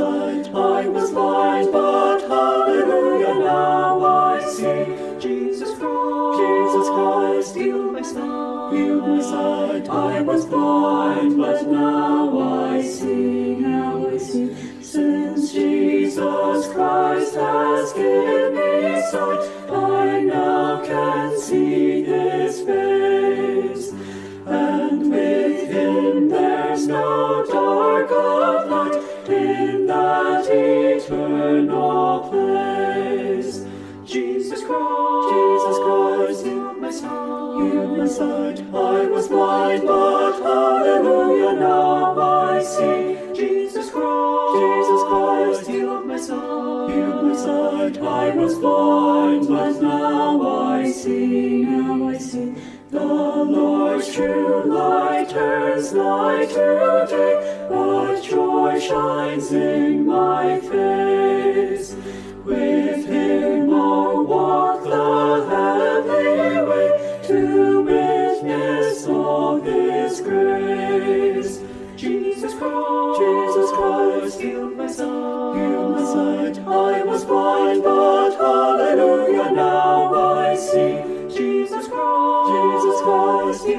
sight. I was blind, but hallelujah, now I see. Jesus Christ, Jesus Christ, heal my sight. Heal my sight. I was blind, but now I see. Now I see. Since Jesus Christ has given sight. I was blind, but hallelujah, now I see. Jesus Christ, Jesus Christ, healed my sight. Healed my sight. I was blind, but now I see. Now I see. The Lord's true light turns light to day. What joy shines in my face. With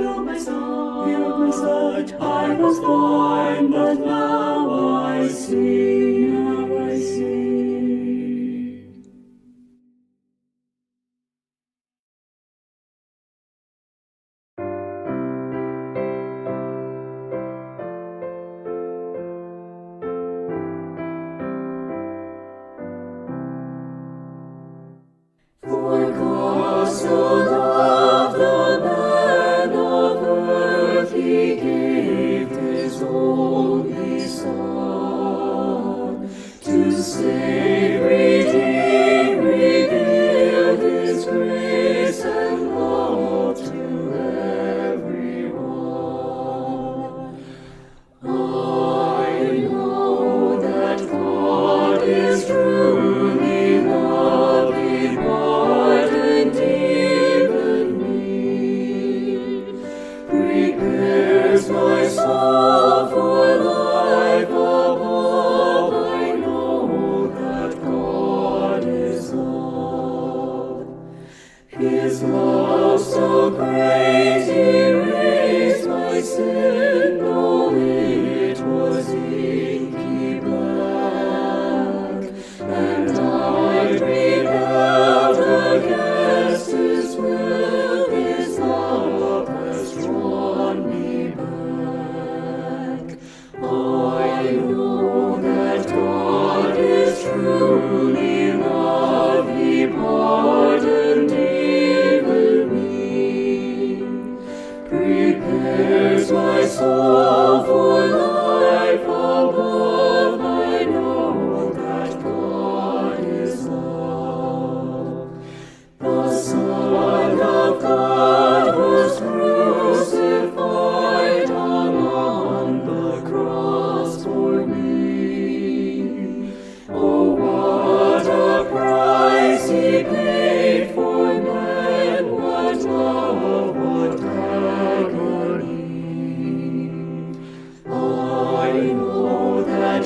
Build my sight, build my. I was blind, but now I see.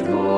Lord.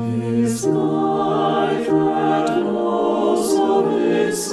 His life and also his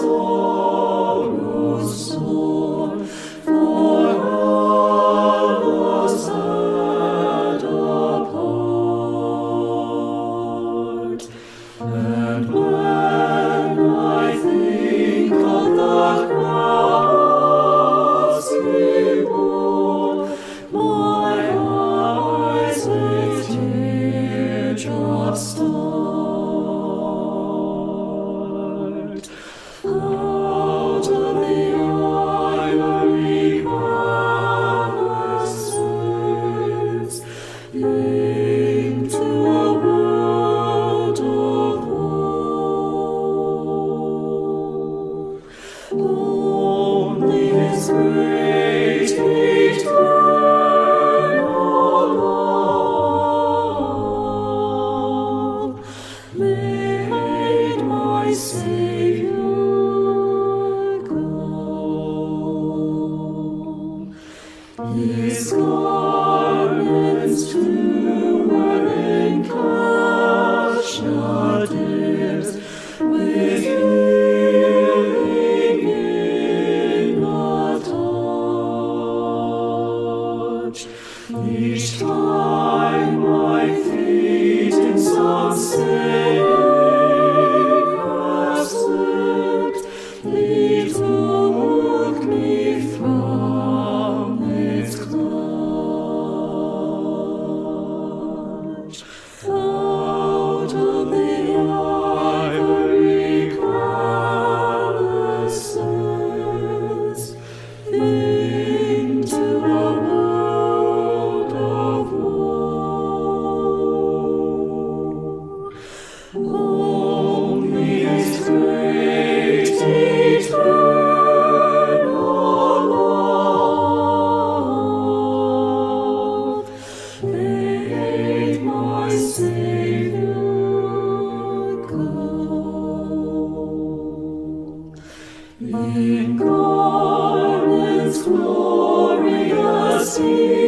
In God's glorious name.